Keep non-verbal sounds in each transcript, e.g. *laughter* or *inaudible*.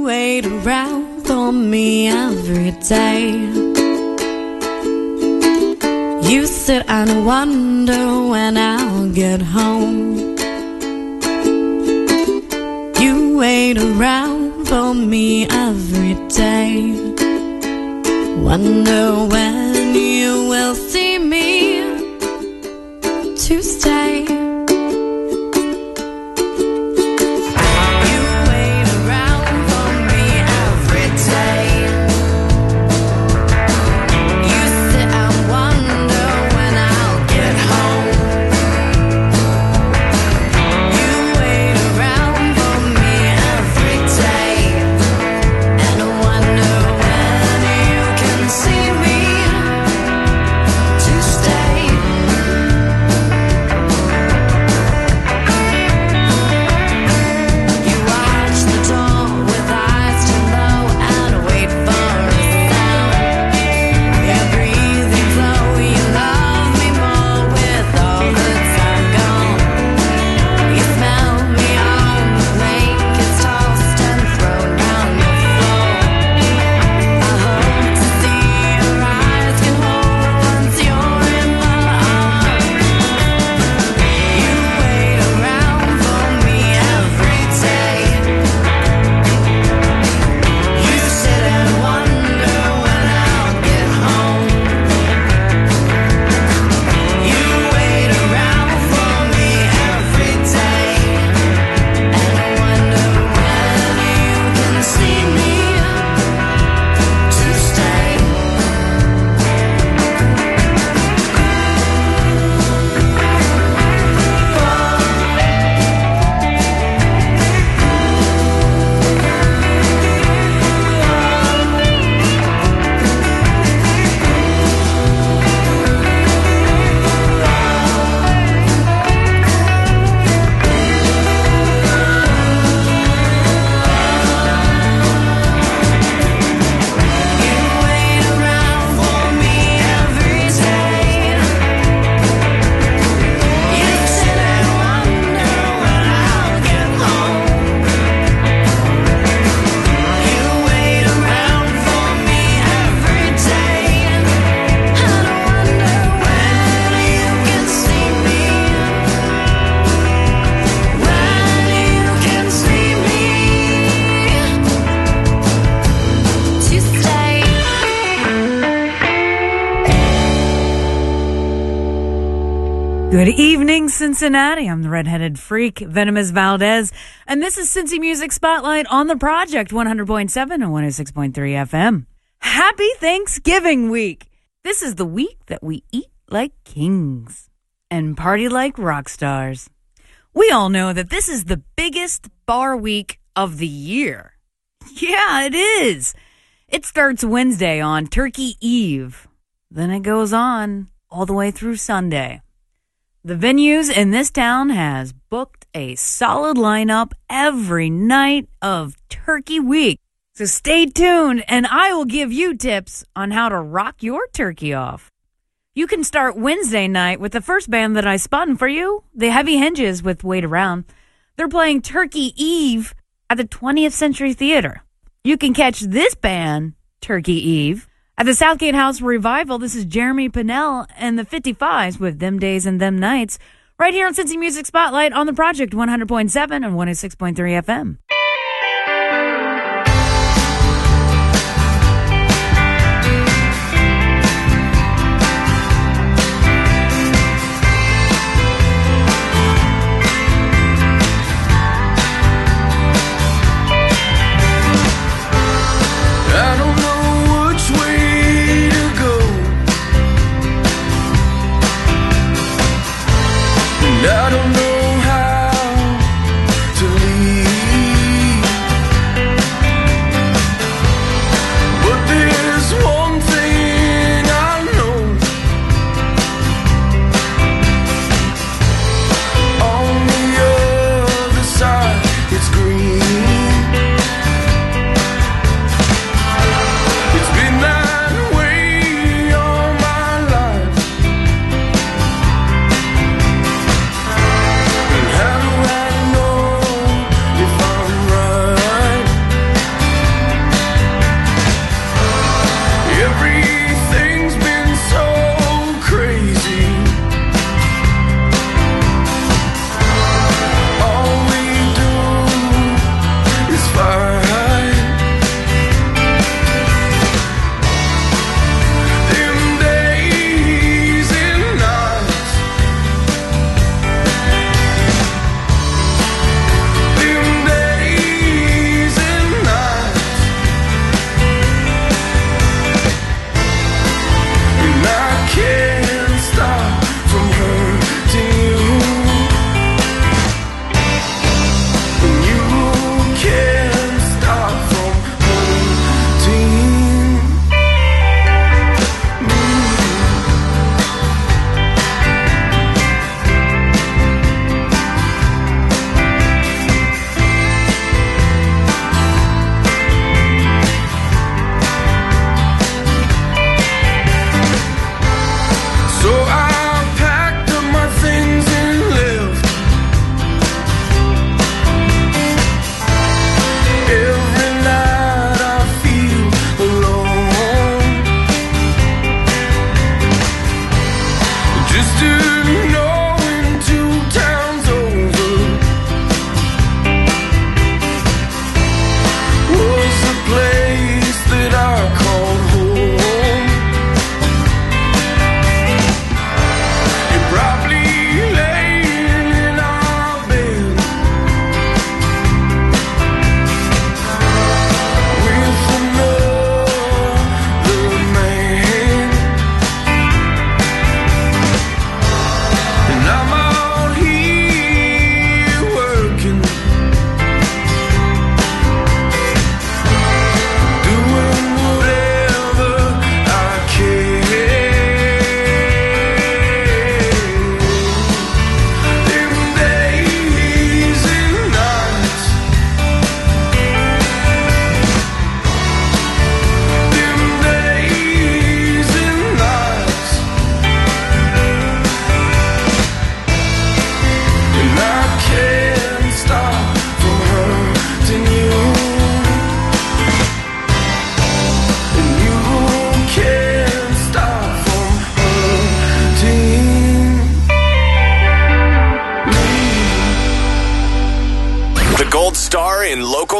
You wait around for me every day. You sit and wonder when I'll get home. You wait around for me every day. Wonder when you will see me to stay. Cincinnati. I'm the redheaded freak, Venomous Valdez, and this is Cincy Music Spotlight on the Project 100.7 and 106.3 FM. Happy Thanksgiving week! This is the week that we eat like kings and party like rock stars. We all know that this is the biggest bar week of the year. Yeah, it is. It starts Wednesday on Turkey Eve. Then it goes on all the way through Sunday. The venues in this town has booked a solid lineup every night of Turkey Week. So stay tuned and I will give you tips on how to rock your turkey off. You can start Wednesday night with the first band that I spun for you, the Heavy Hinges with Wait Around. They're playing Turkey Eve at the 20th Century Theater. You can catch this band, Turkey Eve, at the Southgate House Revival. This is Jeremy Pinnell and the 55s with Them Days and Them Nights, right here on Cincy Music Spotlight on the Project 100.7 and 106.3 FM.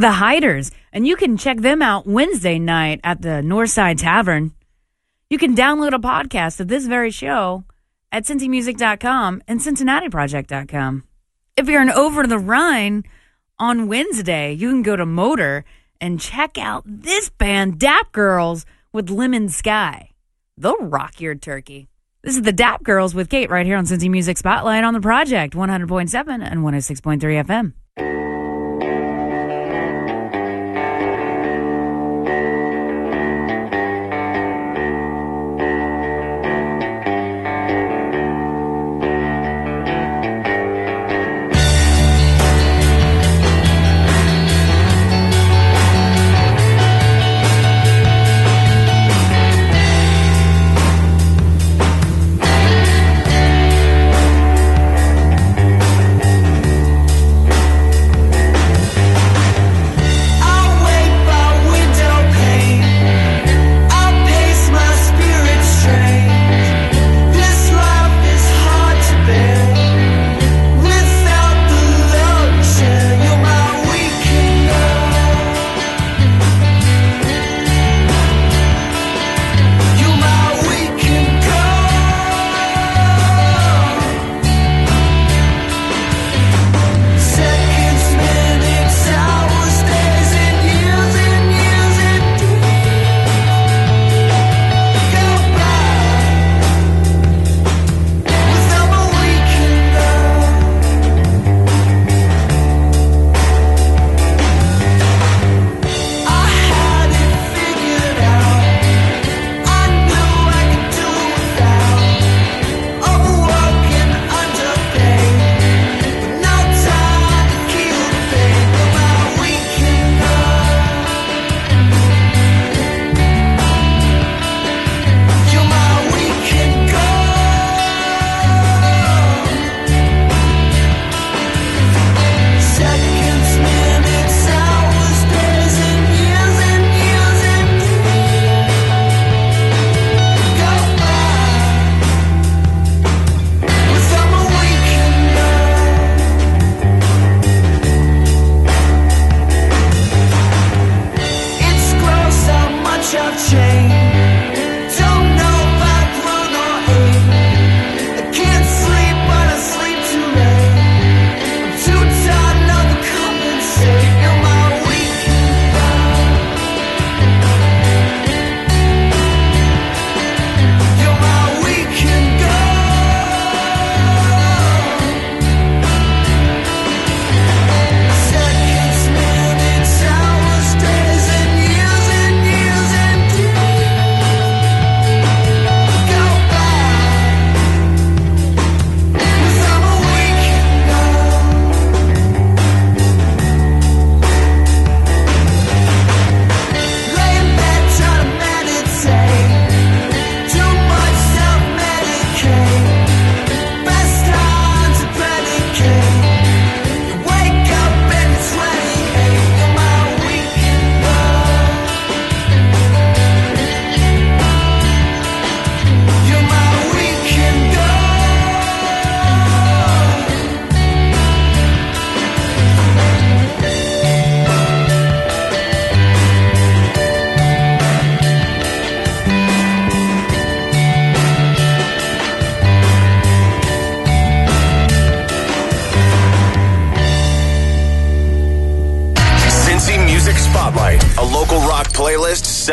the Hiders, and you can check them out Wednesday night at the Northside Tavern. You can download a podcast of this very show at cincymusic.com and cincinnatiproject.com. If you're in Over the Rhine on Wednesday, you can go to Motor and check out this band, Dap Girls, with Lemon Sky. They'll rock your turkey. This is the Dap Girls with Kate right here on Cincy Music Spotlight on the project 100.7 and 106.3 FM.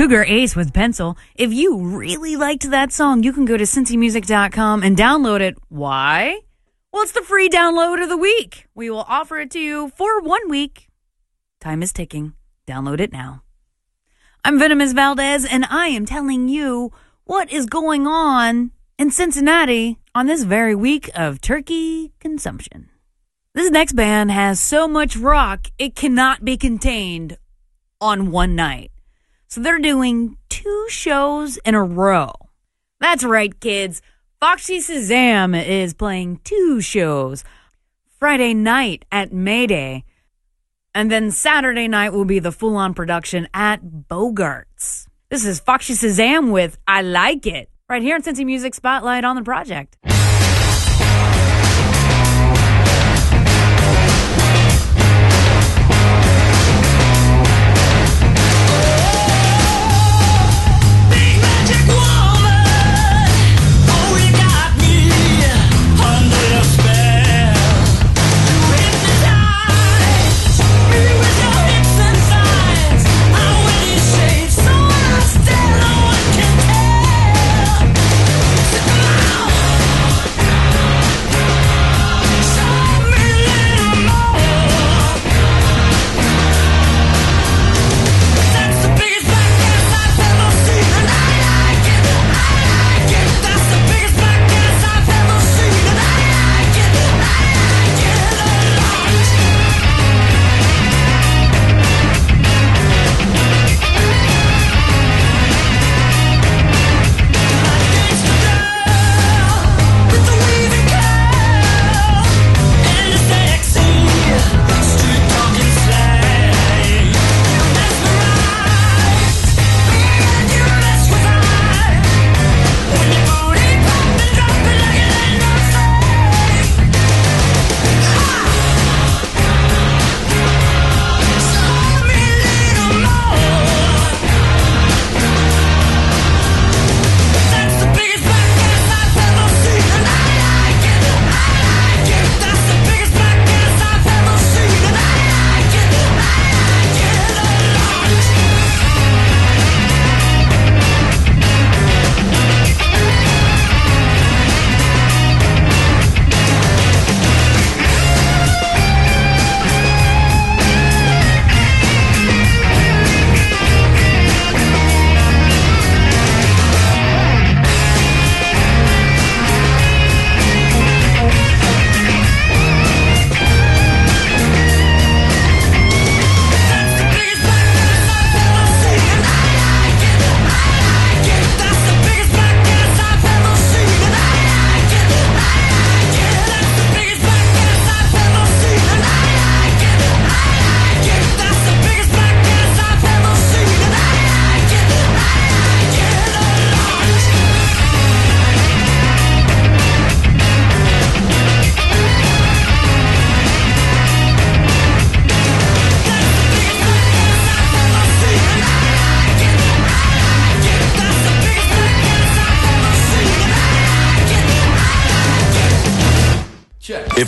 Cougar Ace with Pencil. If you really liked that song, you can go to cincymusic.com and download it. Why? Well, it's the free download of the week. We will offer it to you for one week. Time is ticking. Download it now. I'm Venomous Valdez, and I am telling you what is going on in Cincinnati on this very week of turkey consumption. This next band has so much rock, it cannot be contained on one night. So they're doing two shows in a row. That's right, kids. Foxy Shazam is playing two shows. Friday night at Mayday. And then Saturday night will be the full on production at Bogarts. This is Foxy Shazam with I Like It. Right here in Cincy Music Spotlight on the project.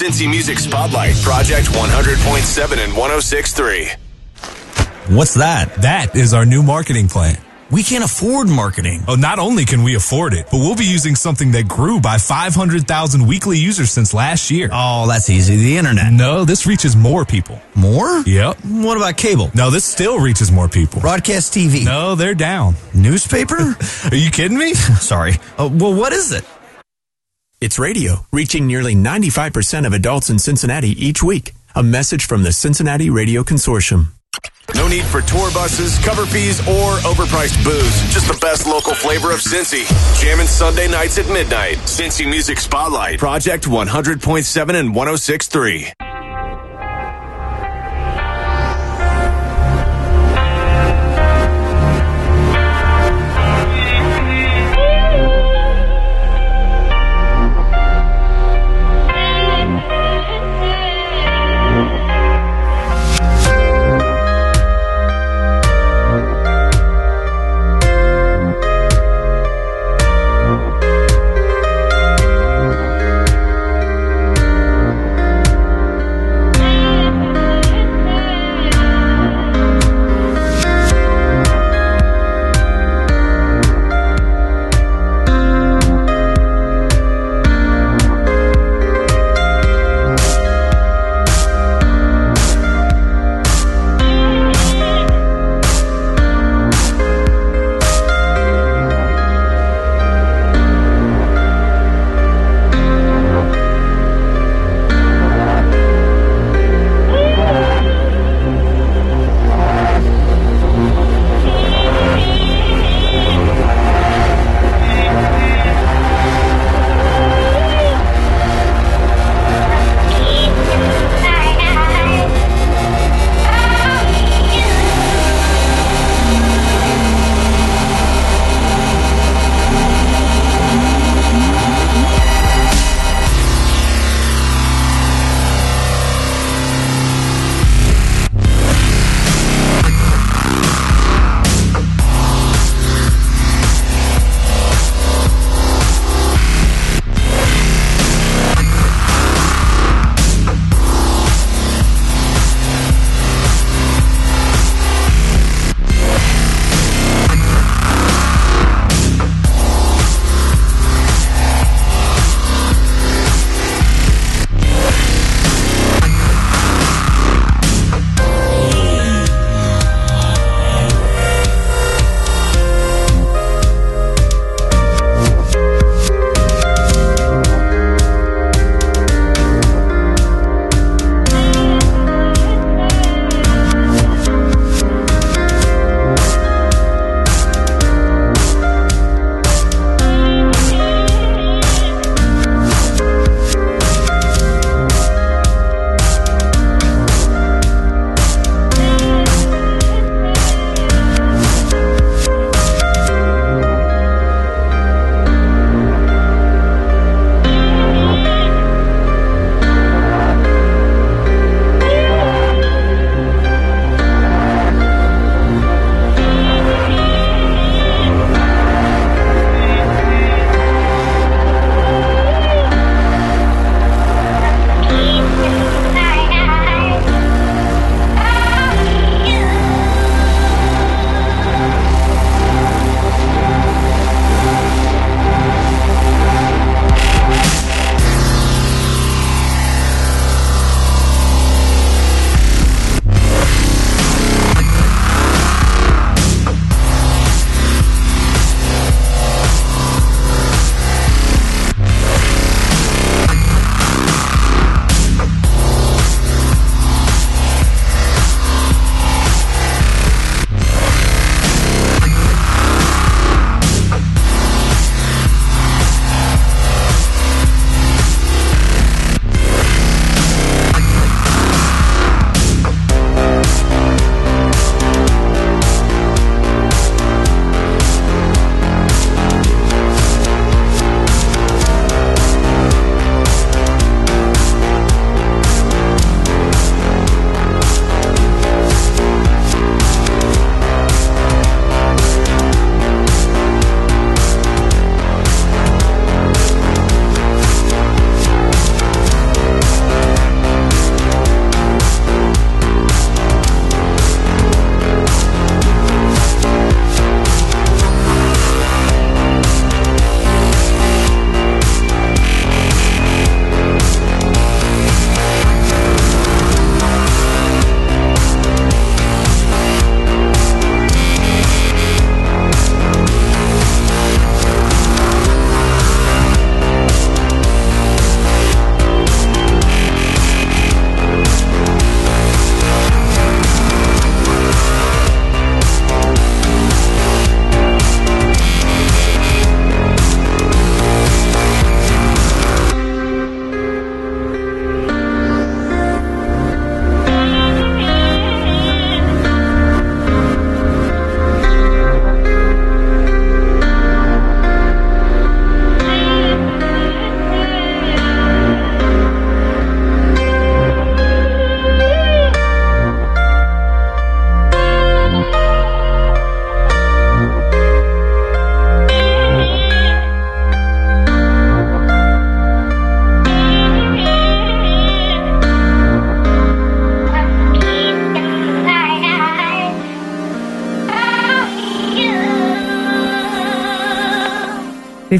Cincy Music Spotlight, Project 100.7 and 106.3. What's that? That is our new marketing plan. We can't afford marketing. Oh, not only can we afford it, but we'll be using something that grew by 500,000 weekly users since last year. Oh, that's easy. The internet. No, this reaches more people. More? Yep. What about cable? No, this still reaches more people. Broadcast TV? No, they're down. Newspaper? *laughs* Are you kidding me? *laughs* Sorry. Uh, well, what is it? It's radio, reaching nearly 95% of adults in Cincinnati each week. A message from the Cincinnati Radio Consortium. No need for tour buses, cover fees, or overpriced booze. Just the best local flavor of Cincy. Jamming Sunday nights at midnight. Cincy Music Spotlight. Project 100.7 and 106.3.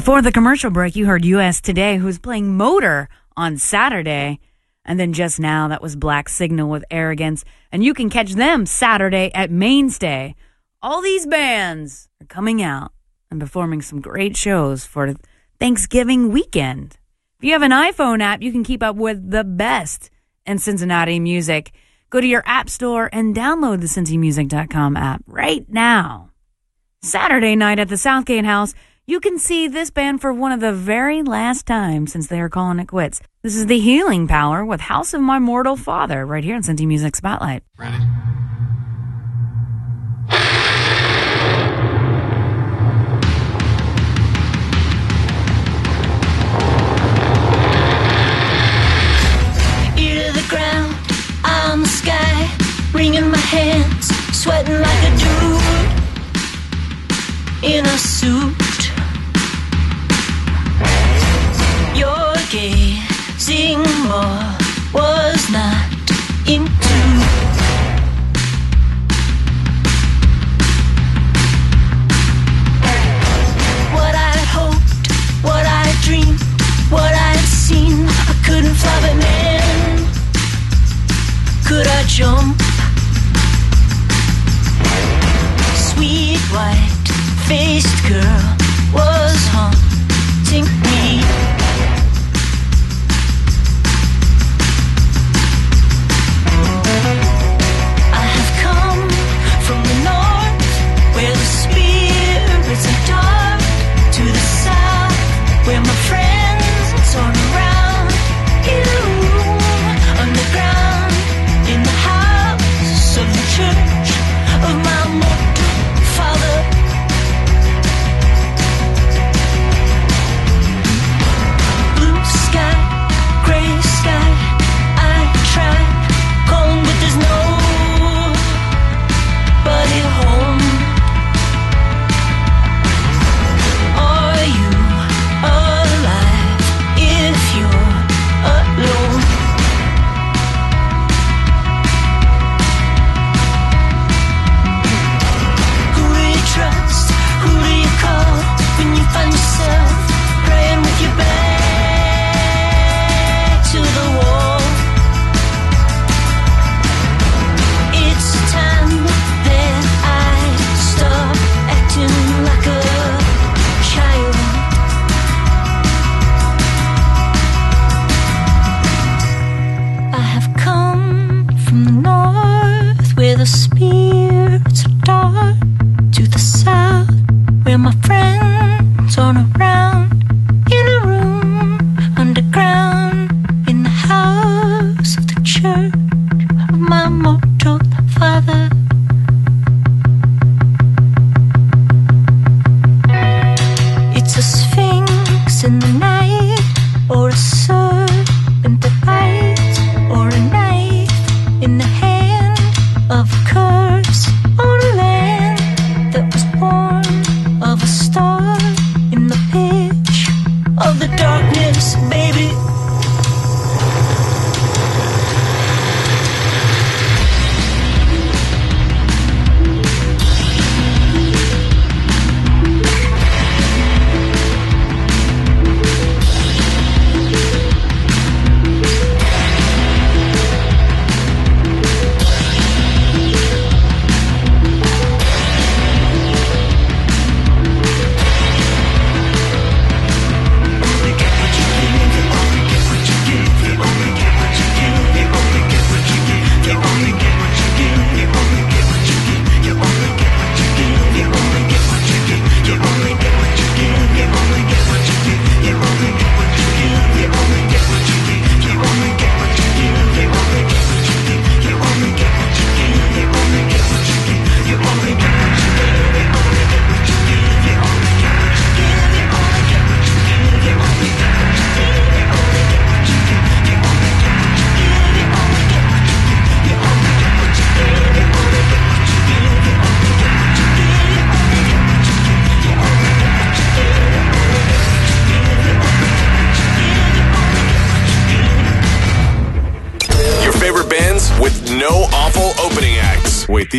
Before the commercial break, you heard US Today, who's playing MOTR on Saturday. And then just now, that was Black Signal with Arrogance. And you can catch them Saturday at Mainstay. All these bands are coming out and performing some great shows for Thanksgiving weekend. If you have an iPhone app, you can keep up with the best in Cincinnati music. Go to your app store and download the cincymusic.com app right now. Saturday night at the Southgate House, you can see this band for one of the very last times since they are calling it quits. This is the Healing Power with House of My Mortal Father right here on Cincy Music Spotlight. ear to the ground, eye on the sky, wringing my hands, sweating like a dude in a suit. Gazing more was not into. What I hoped, what I dreamed, what I'd seen, I couldn't fly, but man, could I jump? Sweet white faced girl was haunting me.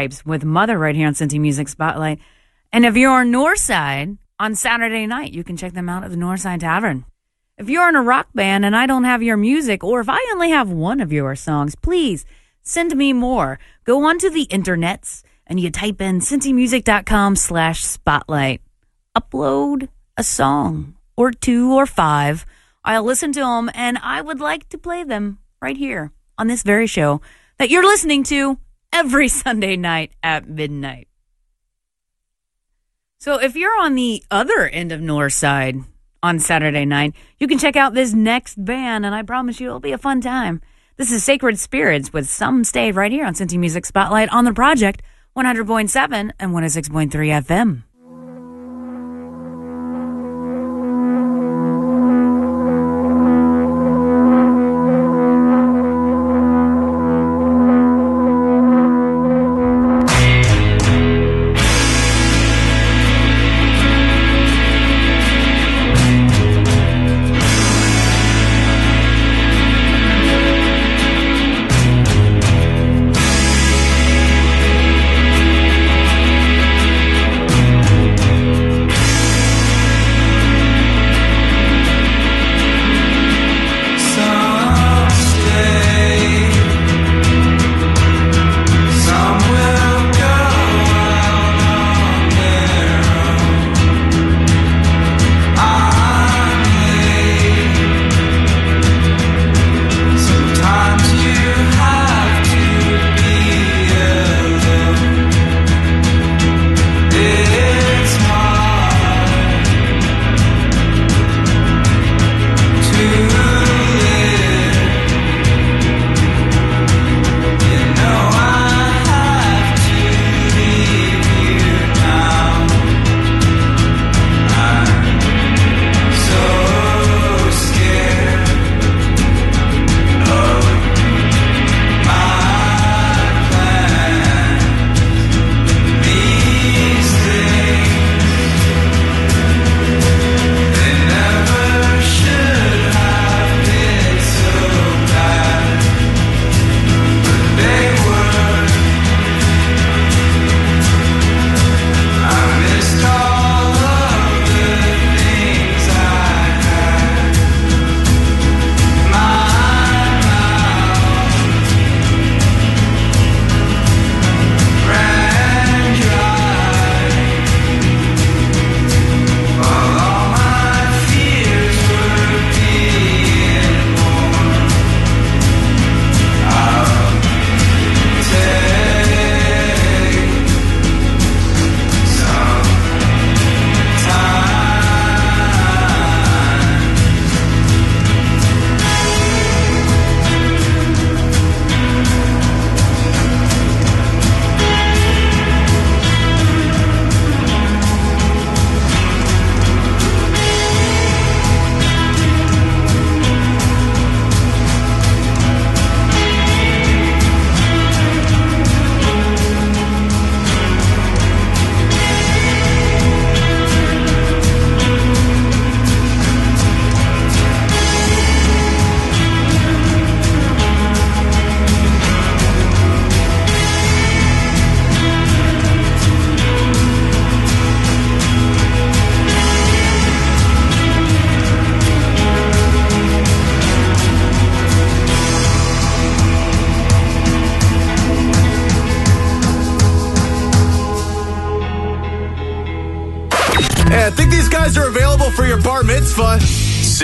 Pinstripes with Mother right here on Cincy Music Spotlight. And if you're on Northside on Saturday night, you can check them out at the Northside Tavern. If you're in a rock band and I don't have your music, or if I only have one of your songs, please send me more. Go onto the internets and you type in cincymusic.com slash spotlight. Upload a song or two or five. I'll listen to them and I would like to play them right here on this very show that you're listening to every *laughs* Sunday night at midnight. So if you're on the other end of Northside on Saturday night, you can check out this next band, and I promise you it'll be a fun time. This is Sacred Spirits with Some Stay right here on Cincy Music Spotlight on the project 100.7 and 106.3 FM.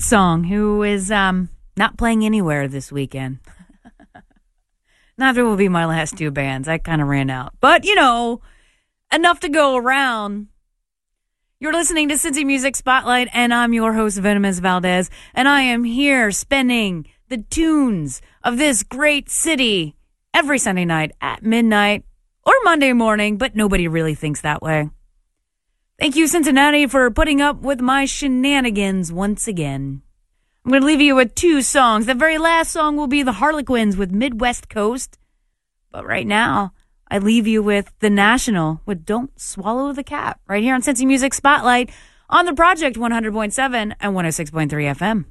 Song, who is um, not playing anywhere this weekend. *laughs* Neither will be my last two bands. I kind of ran out. But, you know, enough to go around. You're listening to Cincy Music Spotlight, and I'm your host, Venomous Valdez, and I am here spinning the tunes of this great city every Sunday night at midnight or Monday morning, but nobody really thinks that way. Thank you, Cincinnati, for putting up with my shenanigans once again. I'm going to leave you with two songs. The very last song will be the Harlequins with Midwest Coast. But right now, I leave you with The National with Don't Swallow the Cap right here on Cincy Music Spotlight on the Project 100.7 and 106.3 FM.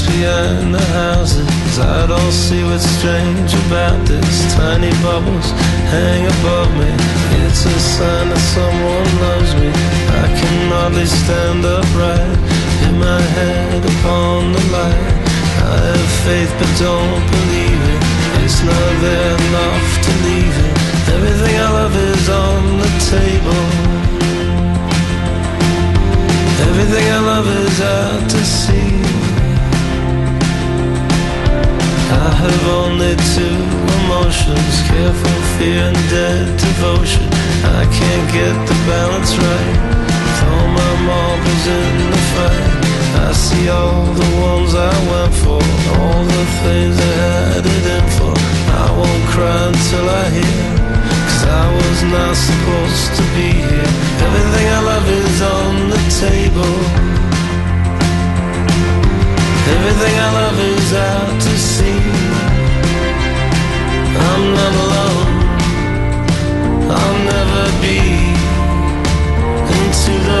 Behind the houses. I don't see what's strange about this. Tiny bubbles hang above me. It's a sign that someone loves me. I can hardly stand upright. Hit my head upon the light. I have faith but don't believe it. It's not there enough to leave it. Everything I love is on the table. Everything I love is out to sea. I have only two emotions careful fear and dead devotion. I can't get the balance right. Throw my marbles in the fight. I see all the ones I went for, all the things I had it in for. I won't cry until I hear. Cause I was not supposed to be here. Everything I love is on the table. Everything I love is out to sea. I'm not alone. I'll never be into the